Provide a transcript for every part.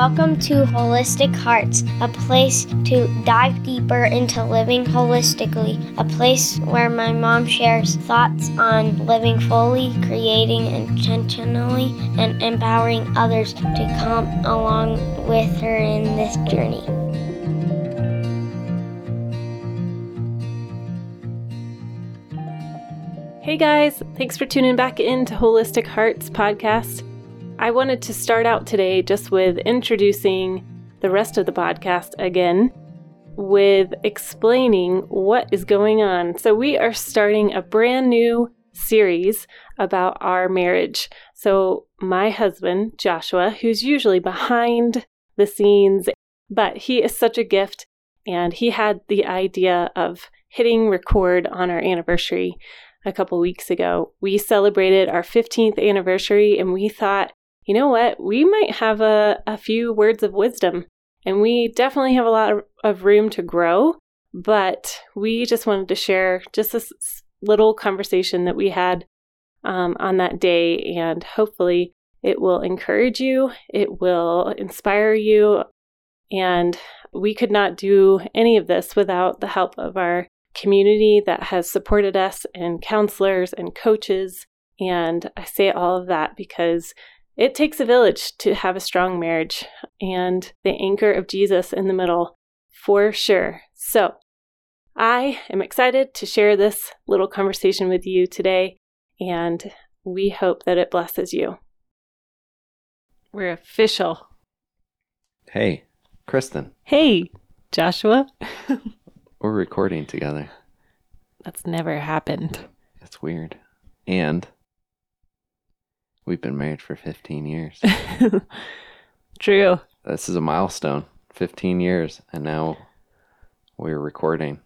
Welcome to Holistic Hearts, a place to dive deeper into living holistically, a place where my mom shares thoughts on living fully, creating intentionally, and empowering others to come along with her in this journey. Hey guys, thanks for tuning back into Holistic Hearts podcast. I wanted to start out today just with introducing the rest of the podcast again with explaining what is going on. So, we are starting a brand new series about our marriage. So, my husband, Joshua, who's usually behind the scenes, but he is such a gift, and he had the idea of hitting record on our anniversary a couple weeks ago. We celebrated our 15th anniversary and we thought, you know what, we might have a, a few words of wisdom and we definitely have a lot of, room to grow. But we just wanted to share just this little conversation that we had um, on that day, and hopefully it will encourage you, it will inspire you, and we could not do any of this without the help of our community that has supported us and counselors and coaches. And I say all of that because it takes a village to have a strong marriage and the anchor of Jesus in the middle for sure. So I am excited to share this little conversation with you today, and we hope that it blesses you. We're official. Hey, Kristen. Hey, Joshua. We're recording together. That's never happened. It's weird. And we've been married for 15 years. True. this is a milestone 15 years, and now we're recording.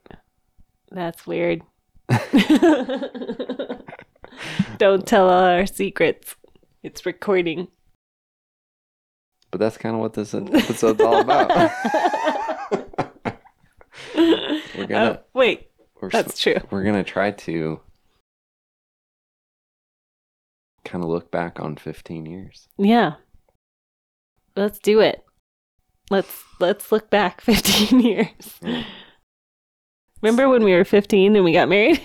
That's weird. Don't tell all our secrets. It's recording. But that's kind of what this episode's all about. we're gonna Oh, wait, we're, that's true. we're gonna try to kind of look back on 15 years. Yeah. Let's do it. Let's let's look back 15 years. Remember when we were 15 and we got married?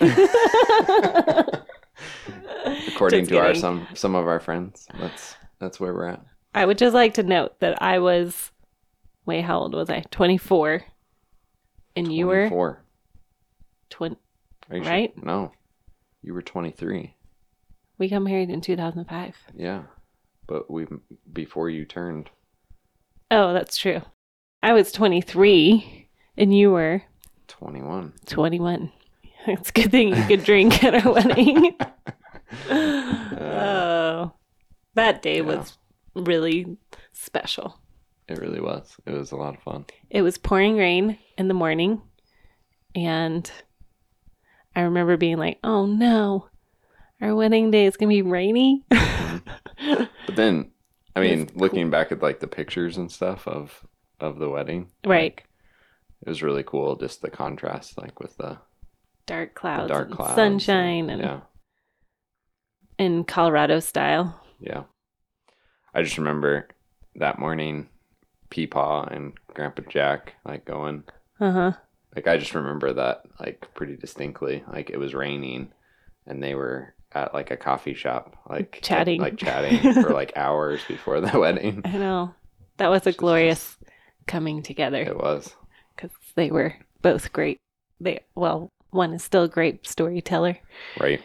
According Just to our some some of our friends, that's that's where we're at. I would just like to note that I was wait, how old was I? 24. And you were 24. 20 Are you sure? right? No, you were 23. We got married in 2005. Yeah, but we before you turned Oh, that's true. I was 23 and you were 21. 21. It's a good thing you could drink at our wedding. oh, that day Yeah. was really special. It really was. It was a lot of fun. It was pouring rain in the morning, and I remember being like, oh no, our wedding day is going to be rainy. But then, I mean, cool. looking back at like the pictures and stuff of of the wedding, right. like, it was really cool. Just the contrast, like with the, Dark the clouds, dark and clouds, sunshine, and yeah, in Colorado style. yeah. I just remember that morning, Peepaw and Grandpa Jack like going. Uh huh. Like I just remember that like pretty distinctly. Like it was raining, and they were at like a coffee shop, like Chatting. like chatting for like hours before the wedding. I know. That was a Just- glorious coming together. It was. because they were both great. They well, one is still a great storyteller. Right.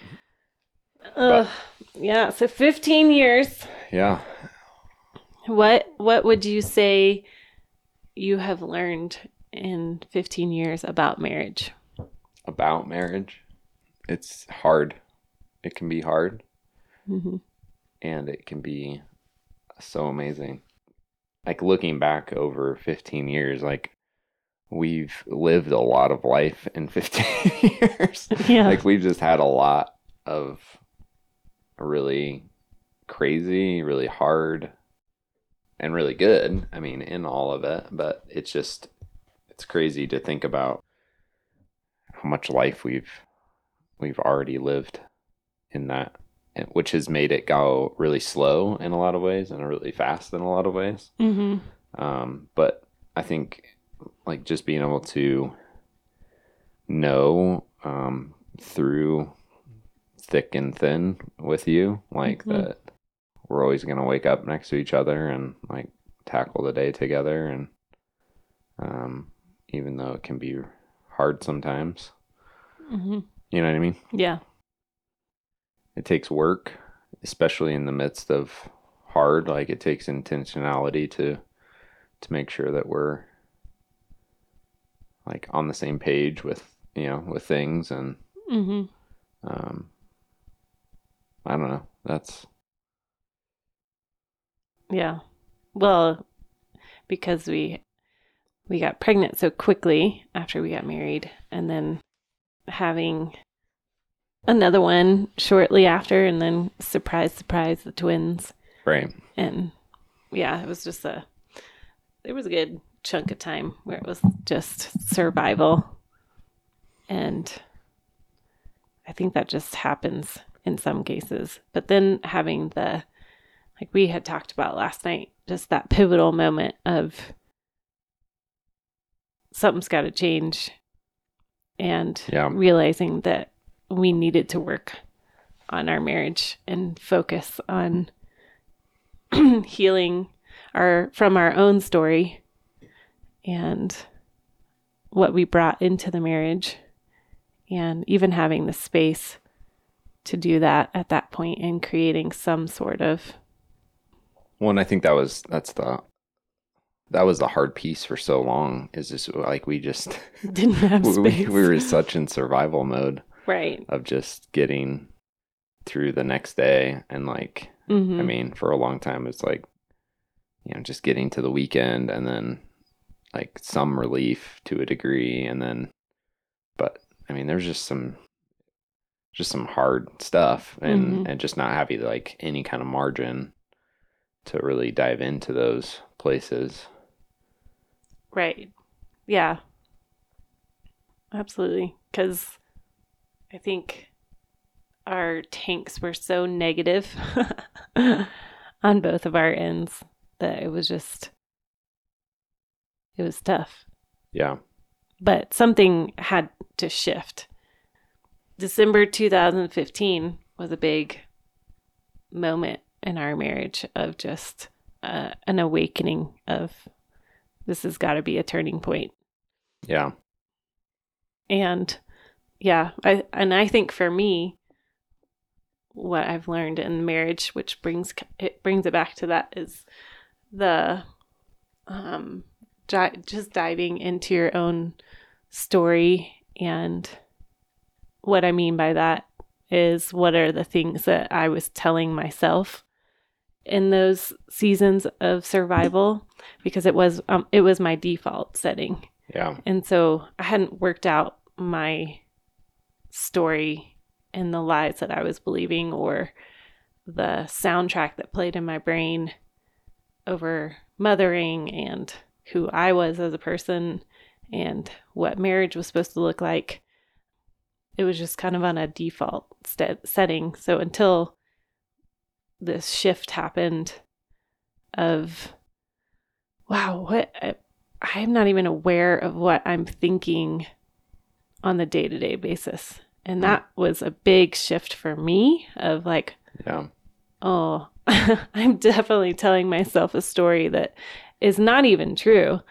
Ugh, yeah. So fifteen years. Yeah. What what would you say you have learned in fifteen years about marriage? About marriage. It's hard. It can be hard hmm and it can be so amazing. Like looking back over 15 years, like we've lived a lot of life in 15 years. Yeah. Like we've just had a lot of really crazy, really hard, and really good. I mean, in all of it, but it's just it's crazy to think about how much life we've we've already lived in that which has made it go really slow in a lot of ways and really fast in a lot of ways. hmm Um, but I think like just being able to know um, through thick and thin with you, like Mhm. that we're always going to wake up next to each other and like tackle the day together. And um, even though it can be hard sometimes, hmm you know what I mean? Yeah. It takes work, especially in the midst of hard. Like it takes intentionality to to make sure that we're like on the same page with you know with things and hmm um I don't know. That's Yeah. Well, because we we got pregnant so quickly after we got married and then having another one shortly after and then surprise surprise the twins right. and yeah, it was just a it was a good chunk of time where it was just survival. And I think that just happens in some cases. But then having the like we had talked about last night, just that pivotal moment of something's got to change and Yeah. realizing that we needed to work on our marriage and focus on healing our from our own story and what we brought into the marriage and even having the space to do that at that point and creating some sort of Well, and I think that was that's the that was the hard piece for so long. Is just like we just didn't have we, space. we we were such in survival mode right. of just getting through the next day and like hmm I mean, for a long time, it's like, you know, just getting to the weekend and then like some relief to a degree. And then, but I mean, there's just some, just some hard stuff and, Mhm. and just not having like any kind of margin to really dive into those places. Right. Yeah. Absolutely. Because I think our tanks were so negative on both of our ends that it was just, it was tough. Yeah. But something had to shift. December 2015 was a big moment in our marriage of just uh, an awakening of this has got to be a turning point Yeah. and yeah i and i think for me what i've learned in marriage which brings it brings it back to that is the um di- just diving into your own story. And what i mean by that is what are the things that i was telling myself in those seasons of survival? Because it was um, it was my default setting. Yeah. and so I hadn't worked out my story and the lies that I was believing or the soundtrack that played in my brain over mothering and who I was as a person and what marriage was supposed to look like. It was just kind of on a default st- setting. So until this shift happened of, wow, what? I, I'm not even aware of what I'm thinking on the day to day basis. And that was a big shift for me of like, Yeah. oh, I'm definitely telling myself a story that is not even true.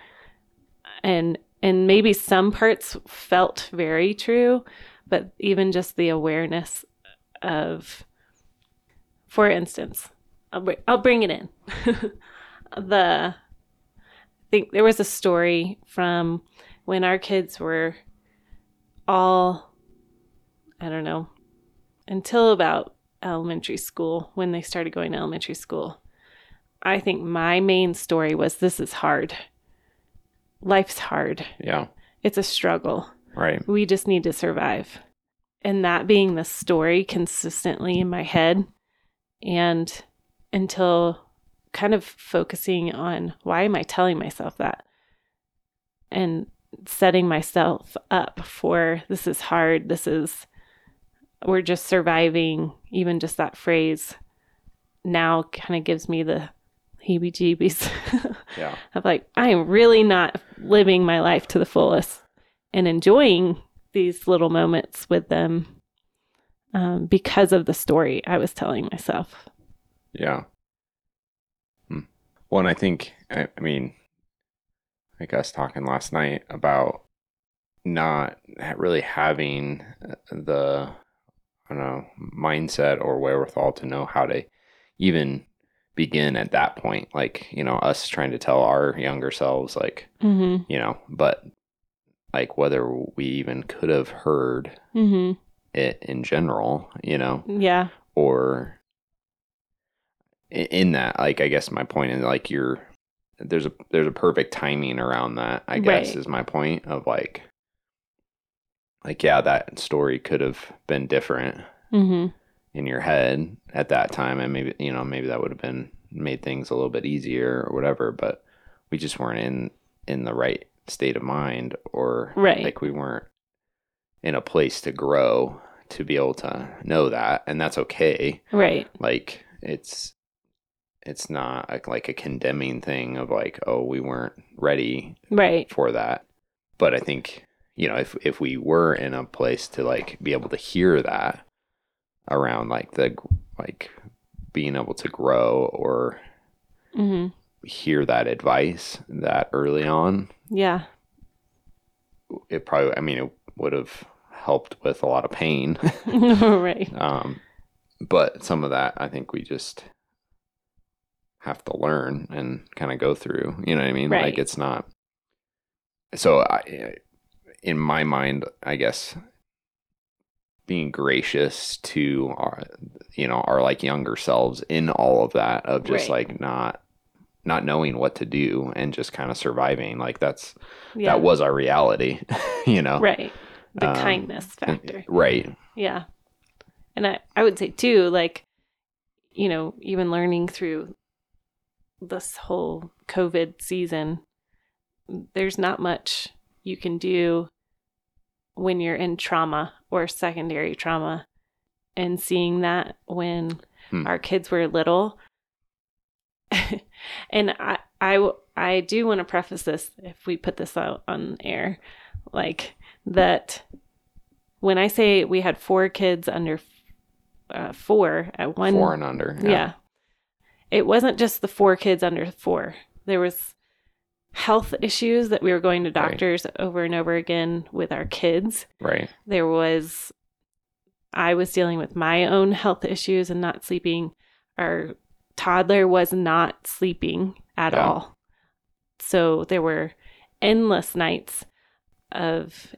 And and maybe some parts felt very true, but even just the awareness of for instance, I'll, br- I'll bring it in. the I think there was a story from when our kids were all I don't know until about elementary school when they started going to elementary school. I think my main story was this is hard. Life's hard. Yeah. It's a struggle. Right. We just need to survive. And that being the story consistently in my head. And until kind of focusing on why am I telling myself that? And setting myself up for this is hard. This is, we're just surviving. Even just that phrase now kind of gives me the heebie jeebies Yeah. of like, I am really not living my life to the fullest and enjoying these little moments with them um, because of the story I was telling myself. Yeah. Hmm. Well, and I think, I, I mean, I guess talking last night about not really having uh, the, I don't know, mindset or wherewithal to know how to even begin at that point. Like, you know, us trying to tell our younger selves, like, Mm-hmm. you know, but like whether we even could have heard Mm-hmm. it in general, you know, Yeah. or in that like i guess my point is like you're there's a there's a perfect timing around that i guess Right. is my point of like like yeah that story could have been different Mm-hmm. in your head at that time and maybe you know maybe that would have been made things a little bit easier or whatever but we just weren't in in the right state of mind or Right. like we weren't in a place to grow to be able to know that and that's okay Right. like it's it's not like, like a condemning thing of like oh we weren't ready Right. for that but i think you know if if we were in a place to like be able to hear that around like the like being able to grow or Mm-hmm. hear that advice that early on Yeah. it probably i mean it would have helped with a lot of pain right. um but some of that i think we just have to learn and kind of go through you know what i mean Right. like it's not so i in my mind i guess being gracious to our you know our like younger selves in all of that of just Right. like not not knowing what to do and just kind of surviving like that's Yeah. that was our reality you know right. The Um, kindness factor. right Yeah. And I, I would say too, like, you know, even learning through this whole COVID season, there's not much you can do when you're in trauma or secondary trauma and seeing that when Hmm. our kids were little. and I, I i do want to preface this if we put this out on air, like that when I say we had four kids under uh, four at one four and under yeah. It wasn't just the four kids under four. There was health issues that we were going to Right. doctors over and over again with our kids. right There was I was dealing with my own health issues and not sleeping. Our toddler was not sleeping at Yeah. all. So there were endless nights of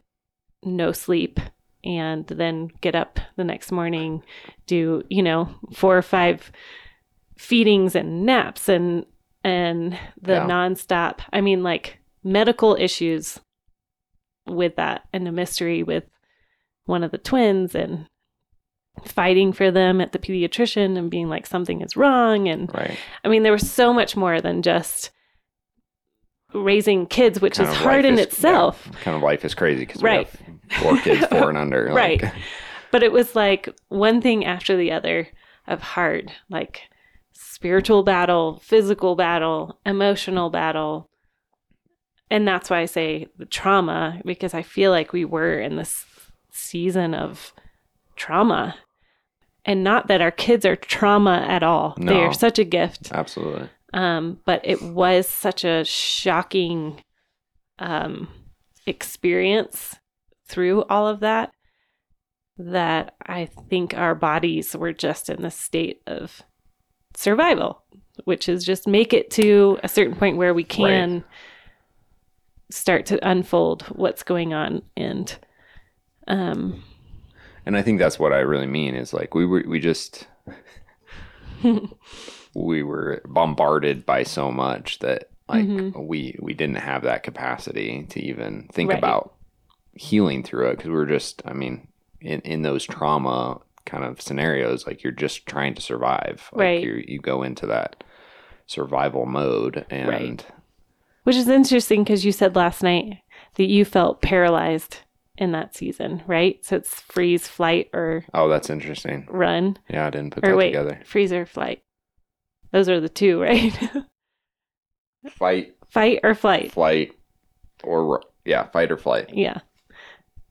no sleep and then get up the next morning, do, you know, four or five feedings and naps and and the Yeah. nonstop. I mean like medical issues with that and a mystery with one of the twins and fighting for them at the pediatrician and being like something is wrong and right I mean there was so much more than just raising kids which Kind is hard in is- itself. yeah, kind of life is crazy because Right. we have four kids, four and under. like- Right. But it was like one thing after the other of hard, like spiritual battle, physical battle, emotional battle. And that's why I say the trauma, because I feel like we were in this season of trauma. And not that our kids are trauma at all. They are such a gift. Absolutely. Um, but it was such a shocking um, experience through all of that that I think our bodies were just in the state of survival, which is just make it to a certain point where we can start to unfold what's going on and um And I think that's what I really mean is like we were we just we were bombarded by so much that like Mhm. we we didn't have that capacity to even think Right. about healing through it because we were just I mean in in those trauma kind of scenarios like you're just trying to survive like Right. you you go into that survival mode and Right. which is interesting because you said last night that you felt paralyzed in that season, right? So it's freeze, flight, or oh that's interesting run. yeah I didn't put or that wait, together freeze or flight. Those are the two, right? fight, Fight or flight? flight, or yeah, fight or flight Yeah.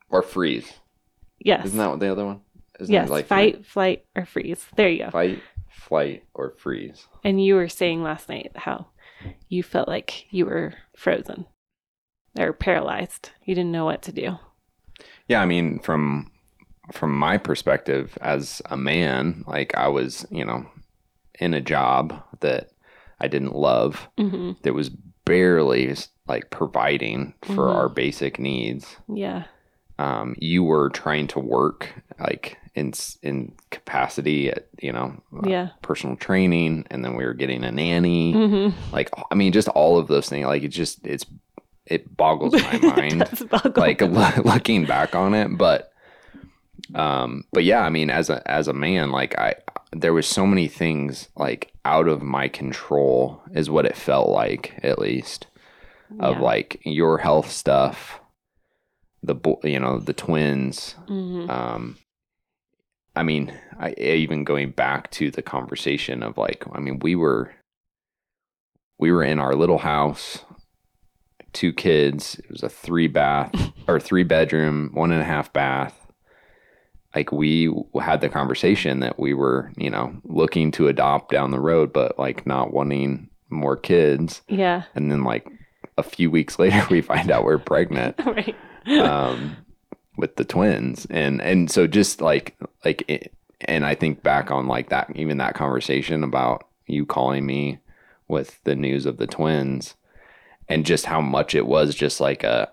or freeze. Yes. Isn't that what the other one? Isn't yes. like fight, flight, or freeze. There you go. fight, flight, or freeze? And you were saying last night how you felt like you were frozen or paralyzed. You didn't know what to do. Yeah, I mean, from from my perspective as a man, like I was, you know, in a job that I didn't love, hmm that was barely like providing for Mhm. our basic needs. Yeah. Um, you were trying to work like in in capacity at you know uh, Yeah. personal training, and then we were getting a nanny. hmm Like I mean, just all of those things. Like it just it's it boggles my mind. like lo- looking back on it but um but yeah i mean as a as a man like i there was so many things like out of my control is what it felt like at least of like your health stuff the bo- you know the twins. Hmm um i mean I, even going back to the conversation of like i mean we were we were in our little house two kids it was a three bath or three bedroom one and a half bath. Like we had the conversation that we were you know looking to adopt down the road but like not wanting more kids. Yeah. and then like a few weeks later we find out we're pregnant. Right. Um, with the twins, and and so just like like, it, and I think back on like that even that conversation about you calling me with the news of the twins, and just how much it was just like a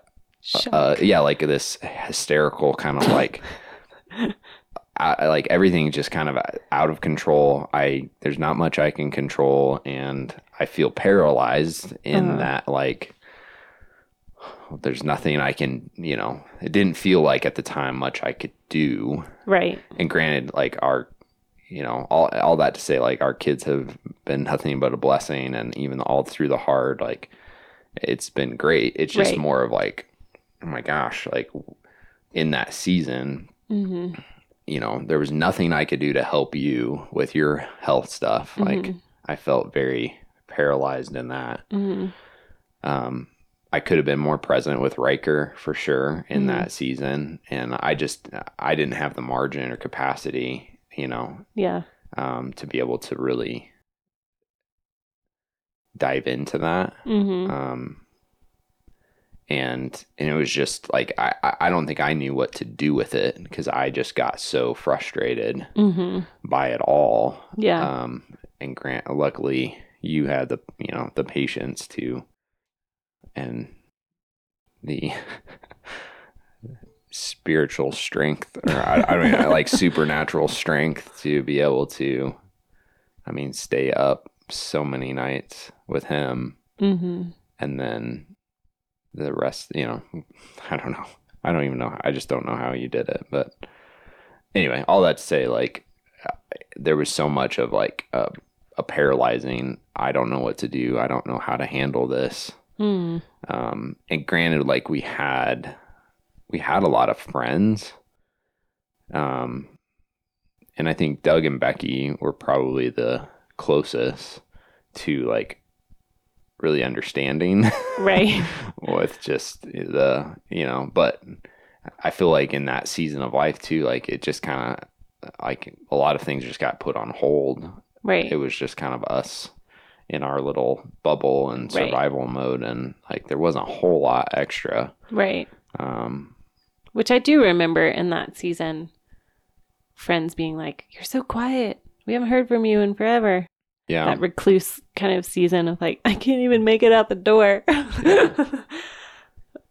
uh yeah like this hysterical kind of like. I, like everything just kind of out of control. I there's not much I can control, and I feel paralyzed in Uh-huh. that like there's nothing I can, you know, it didn't feel like at the time much I could do. right. And granted, like our, you know, all, all that to say, like our kids have been nothing but a blessing. And even all through the hard, like it's been great. It's just Right. more of like, oh my gosh, like in that season, hmm you know, there was nothing I could do to help you with your health stuff. Like Mhm. I felt very paralyzed in that. hmm Um, I could have been more present with Riker for sure in Mhm. that season, and I just I didn't have the margin or capacity, you know, Yeah. um, to be able to really dive into that. hmm Um, and and it was just like I I- don't think I knew what to do with it because I just got so frustrated hmm by it all. Yeah. Um, and grant, luckily you had the, you know, the patience to, and the spiritual strength, or I, I don't know, like supernatural strength to be able to, I mean, stay up so many nights with him. hmm And then the rest, you know, I don't know. I don't even know. I just don't know how you did it. But anyway, all that to say, like, there was so much of like a, a paralyzing. I don't know what to do. I don't know how to handle this. Mm. Um, and granted, like we had, we had a lot of friends. Um, and I think Doug and Becky were probably the closest to like really understanding Right. with just the you know but i feel like in that season of life too like it just kind of like a lot of things just got put on hold Right. it was just kind of us in our little bubble and Right. survival mode and like there wasn't a whole lot extra right. um Which I do remember in that season, friends being like, You're so quiet. We haven't heard from you in forever. yeah That recluse kind of season of like, I can't even make it out the door.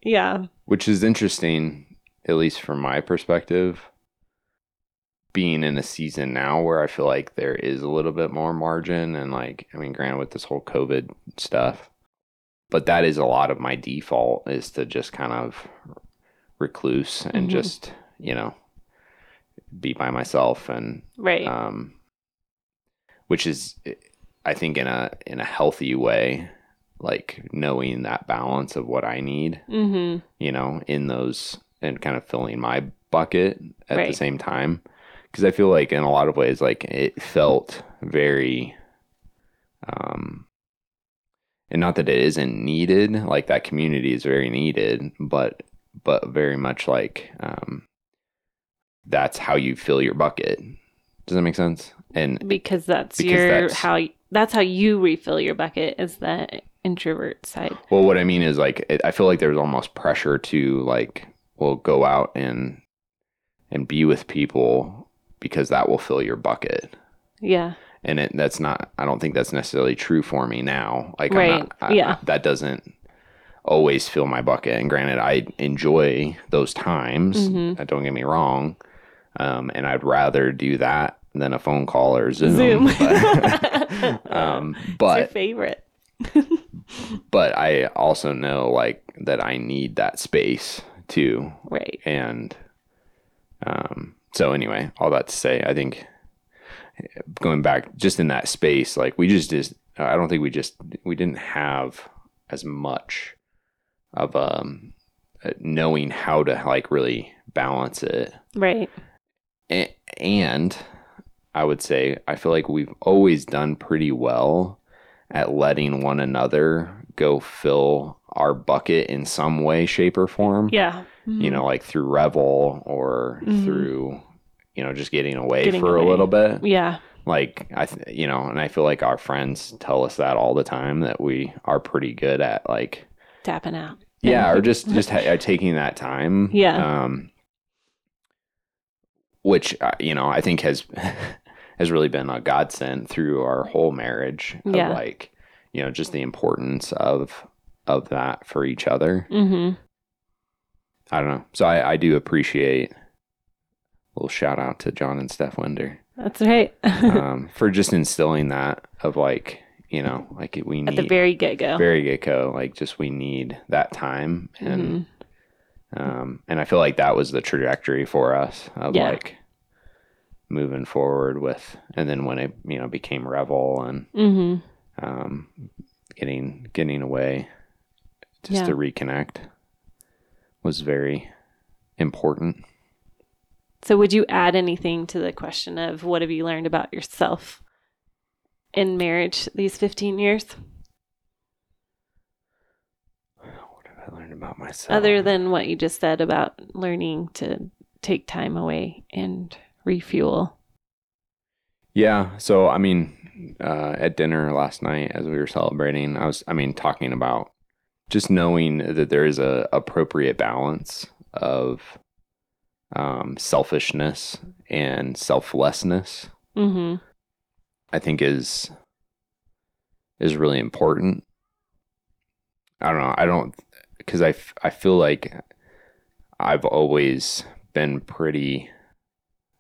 yeah. which is interesting at least from my perspective being in a season now where i feel like there is a little bit more margin and like i mean granted with this whole covid stuff but that is a lot of my default is to just kind of recluse and Mhm. just you know be by myself and Right. um which is i think in a in a healthy way like knowing that balance of what i need mm-hmm. you know, in those and kind of filling my bucket at the same time. Because I feel like in a lot of ways, like it felt very, um, and not that it isn't needed like that community is very needed but but very much like um that's how you fill your bucket does that make sense and because that's Because your that's- how that's how you refill your bucket is the introvert side. well what i mean is like it, i feel like there's almost pressure to like well go out and and be with people because that will fill your bucket Yeah. and it, that's not i don't think that's necessarily true for me now like I'm Right, not, I- yeah. I- that doesn't always fill my bucket and granted i enjoy those times Mhm. uh, don't get me wrong um, and i'd rather do that than a phone call or zoom, Zoom. but, um, It's your favorite. but i also know like that i need that space too Right. and um, so anyway, all that to say, I think going back just in that space, like we just just I don't think we just we didn't have as much of um uh, knowing how to like really balance it, Right. A- and I would say I feel like we've always done pretty well at letting one another go fill our bucket in some way, shape, or form Yeah. You know, like through Revel or Mhm. through, you know, just getting away Getting for away. a little bit. Yeah. Like I, th- you know, and I feel like our friends tell us that all the time that we are pretty good at like, Tapping out. yeah, or just just ha- taking that time. Yeah. Um, which uh, you know I think has has really been a godsend through our whole marriage. Of Yeah. Like, you know, just the importance of of that for each other. Mm-hmm. I don't know. So I, I do appreciate a little shout out to John and Steph Winder That's right. um, for just instilling that of like, you know, like we need At the very get go. very get go, like just we need that time and Mm-hmm. um and I feel like that was the trajectory for us of Yeah. like moving forward with and then when it, you know, became Revel and Mm-hmm. um getting getting away just Yeah. to reconnect was very important. So, would you add anything to the question of what have you learned about yourself in marriage these 15 years, What have I learned about myself? other than what you just said about learning to take time away and refuel? yeah. So I mean, uh, at dinner last night as we were celebrating, I was, I mean, talking about just knowing that there is a appropriate balance of um, selfishness and selflessness. Mm-hmm. I think is is really important. I don't know. I don't because I, f- I feel like I've always been pretty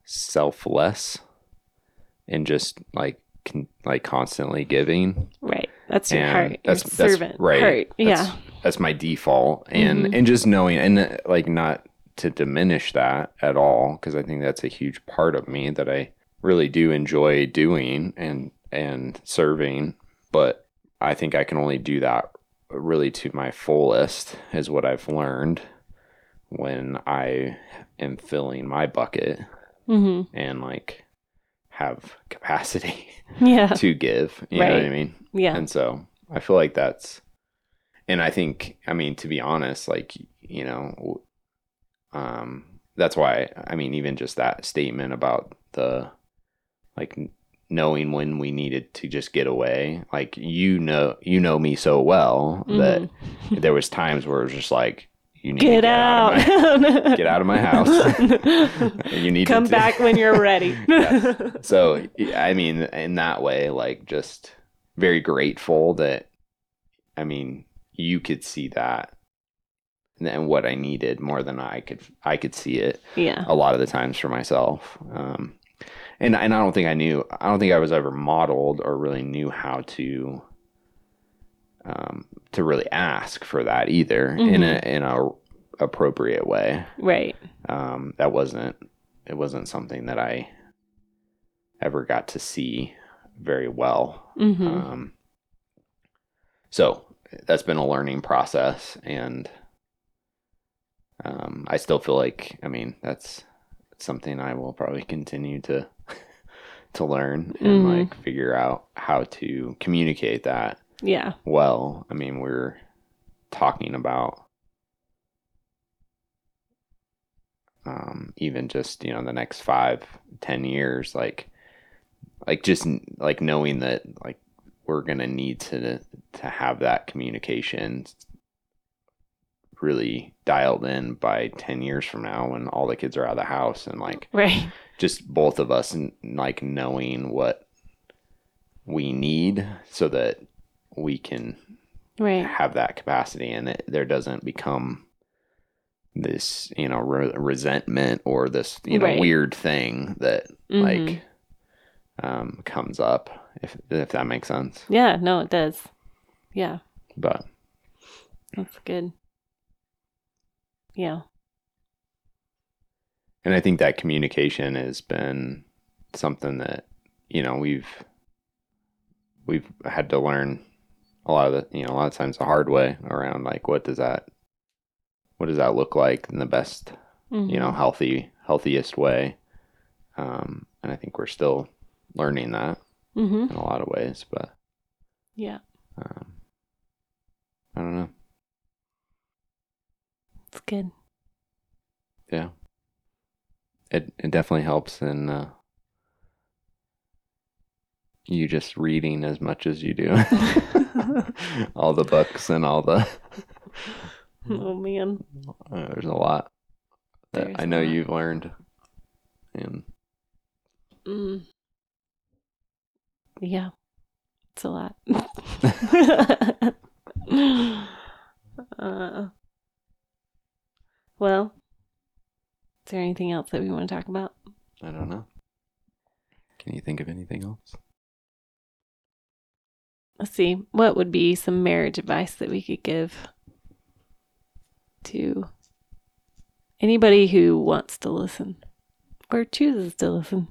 selfless and just like con- like constantly giving. Right. That's your And heart. Your that's- that's servant right. heart. That's- yeah. That's my default and Mhm. and just knowing and uh, like not to diminish that at all because I think that's a huge part of me that I really do enjoy doing and and serving but I think I can only do that really to my fullest is what I've learned when I am filling my bucket Mm-hmm. and like have capacity Yeah. to give you know what I Right. mean Yeah. and so I feel like that's, and I think, I mean, to be honest, like, you know, um, that's why, I mean, even just that statement about the, like, knowing when we needed to just get away, like, you know, you know me so well that there was times where it was just like, you need to. Get get out. out, my, get out of my house. you need Come to back when you're ready. Yes. so i mean in that way like just very grateful that i mean you could see that and what i needed more than i could i could see it yeah. a lot of the times for myself um and and i don't think i knew i don't think i was ever modeled or really knew how to um to really ask for that either in a in a appropriate way Right. um, that wasn't it wasn't something that I ever got to see very well. Mm-hmm. Um, so that's been a learning process, and um, I still feel like I mean that's something I will probably continue to to learn and Mhm. like figure out how to communicate that Yeah. well. I mean, we're talking about um, even just you know the next five, ten years, like like just like knowing that like we're gonna need to to have that communication really dialed in by 10 years from now when all the kids are out of the house and like Right. just both of us and like knowing what we need so that we can Right. have that capacity and it, there doesn't become this you know re- resentment or this you know Right. weird thing that Mhm. like um comes up if if that makes sense Yeah, no, it does. Yeah, but that's good. Yeah. and i think that communication has been something that you know we've we've had to learn a lot of the you know a lot of times the hard way around like what does that what does that look like in the best you know healthy healthiest way? Um and i think we're still learning that Mm-hmm. in a lot of ways but Yeah, um i don't know. It's good. yeah. It it definitely helps in uh you just reading as much as you do all the books and all the oh man. uh, there's a lot that There's i know you've learned and Mm. Yeah, it's a lot. uh, well, is there anything else that we want to talk about? i don't know can you think of anything else Let's see. What would be some marriage advice that we could give to anybody who wants to listen or chooses to listen?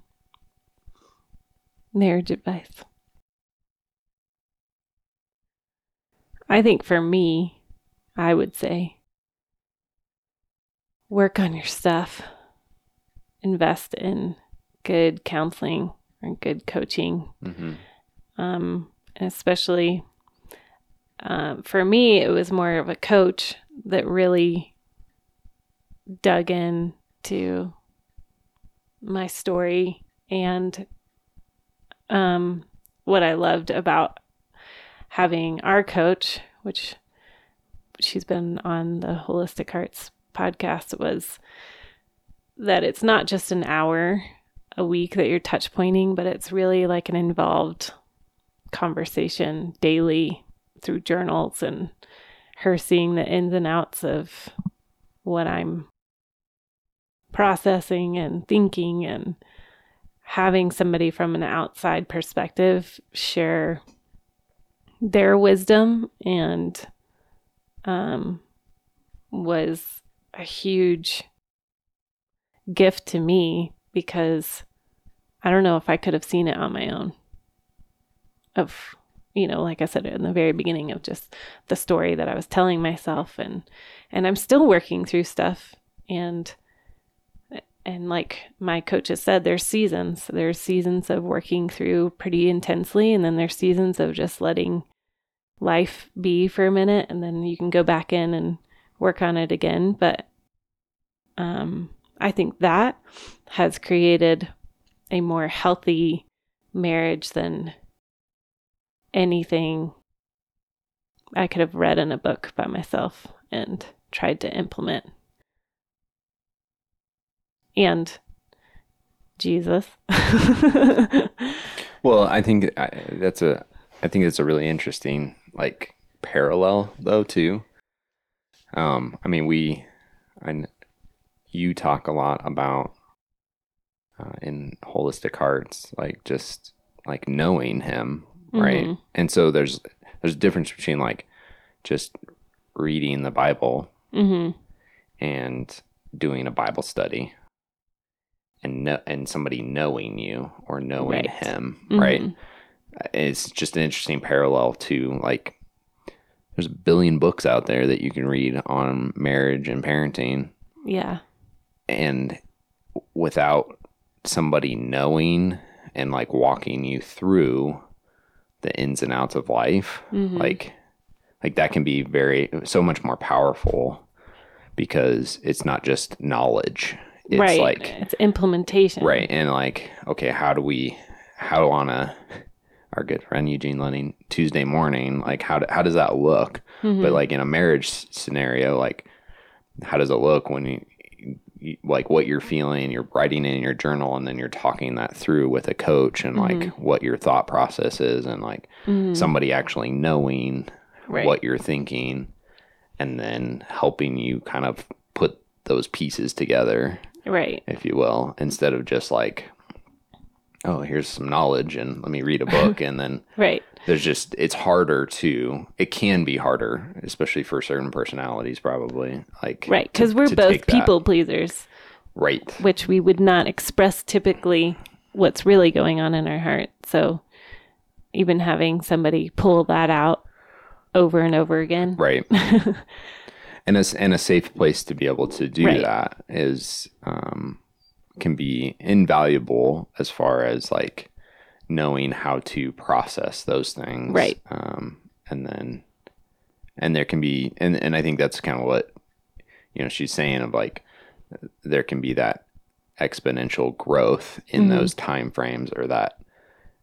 Marriage advice. I think for me, I would say work on your stuff, invest in good counseling or good coaching mm-hmm. um, especially um, for me, it was more of a coach that really dug in to my story and um, what I loved about having our coach, which she's been on the Holistic Hearts podcast, was that it's not just an hour a week that you're touch pointing, but it's really like an involved conversation daily through journals and her seeing the ins and outs of what I'm processing and thinking and having somebody from an outside perspective share their wisdom and um was a huge gift to me because I don't know if I could have seen it on my own of you know like i said in the very beginning of just the story that i was telling myself. And and i'm still working through stuff. And and like my coach has said there's seasons. There's seasons of working through pretty intensely. And then there's seasons of just letting life be for a minute. And then you can go back in and work on it again. But um i think that has created a more healthy marriage than anything I could have read in a book by myself and tried to implement. And Jesus. Well, I think I, that's a I think it's a really interesting like parallel though too. Um, I mean, we, and you talk a lot about uh, in holistic hearts, like just like knowing Him, right? Mhm. And so there's there's a difference between like just reading the Bible Mhm. and doing a Bible study, and no, and somebody knowing you or knowing Right. Him, right? Mhm. it's just an interesting parallel to like there's a billion books out there that you can read on marriage and parenting Yeah. and without somebody knowing and like walking you through the ins and outs of life Mhm. like like that can be very so much more powerful because it's not just knowledge it's right. like it's implementation. right and like okay how do we how on a our good friend eugene lenning tuesday morning like how, do, how does that look Mhm. but like in a marriage scenario like how does it look when you like what you're feeling you're writing in your journal and then you're talking that through with a coach and like what your thought process is and like Mhm. somebody actually knowing Right. what you're thinking and then helping you kind of put those pieces together right. if you will instead of just like oh here's some knowledge and let me read a book and then Right. There's just it's harder to it can be harder especially for certain personalities probably like Right. Because we're both take that. people pleasers, right which we would not express typically what's really going on in our heart. So even having somebody pull that out over and over again. right and a, and a safe place to be able to do Right. that is um can be invaluable as far as like knowing how to process those things Right. um and then and there can be and and I think that's kind of what you know she's saying of like there can be that exponential growth in Mhm. those time frames or that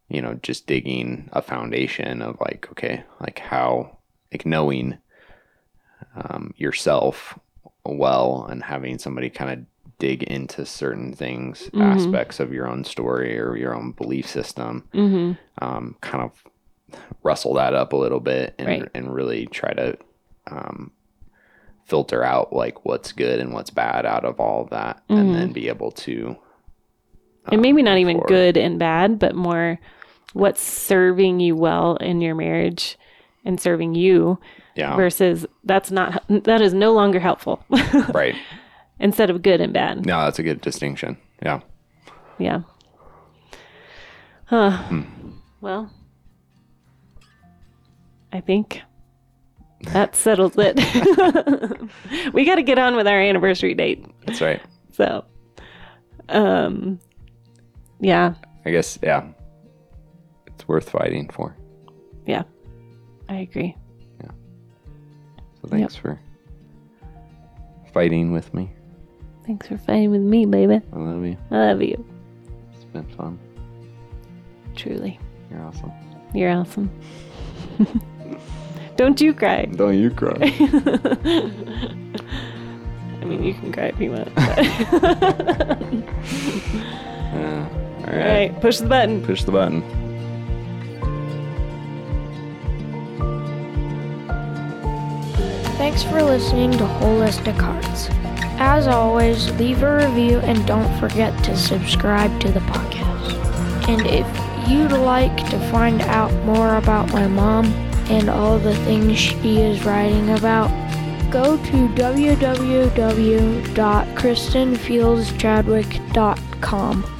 you know just digging a foundation of like okay like how like knowing um, yourself well and having somebody kind of dig into certain things Mhm. aspects of your own story or your own belief system hmm um, kind of rustle that up a little bit and, Right. and really try to um, filter out like what's good and what's bad out of all of that Mhm. and then be able to and maybe not even forward. good and bad, but more what's serving you well in your marriage and serving you yeah versus that's not that is no longer helpful right instead of good and bad. no that's a good distinction yeah Yeah. Huh. Hmm. Well, I think that settles it. we got to get on with our anniversary date. that's right So, um, yeah, i guess yeah it's worth fighting for yeah, I agree. Yeah. So thanks for fighting with me Thanks for fighting with me, baby. i love you I love you. it's been fun Truly. you're awesome You're awesome. Don't you cry. don't you cry I mean, you can cry if you want. but- uh, all All right right, push the button. push the button Thanks for listening to Holistic Hearts. As always, leave a review and don't forget to subscribe to the podcast. And if you'd like to find out more about my mom and all the things she is writing about, go to www.kristenfieldschadwick.com.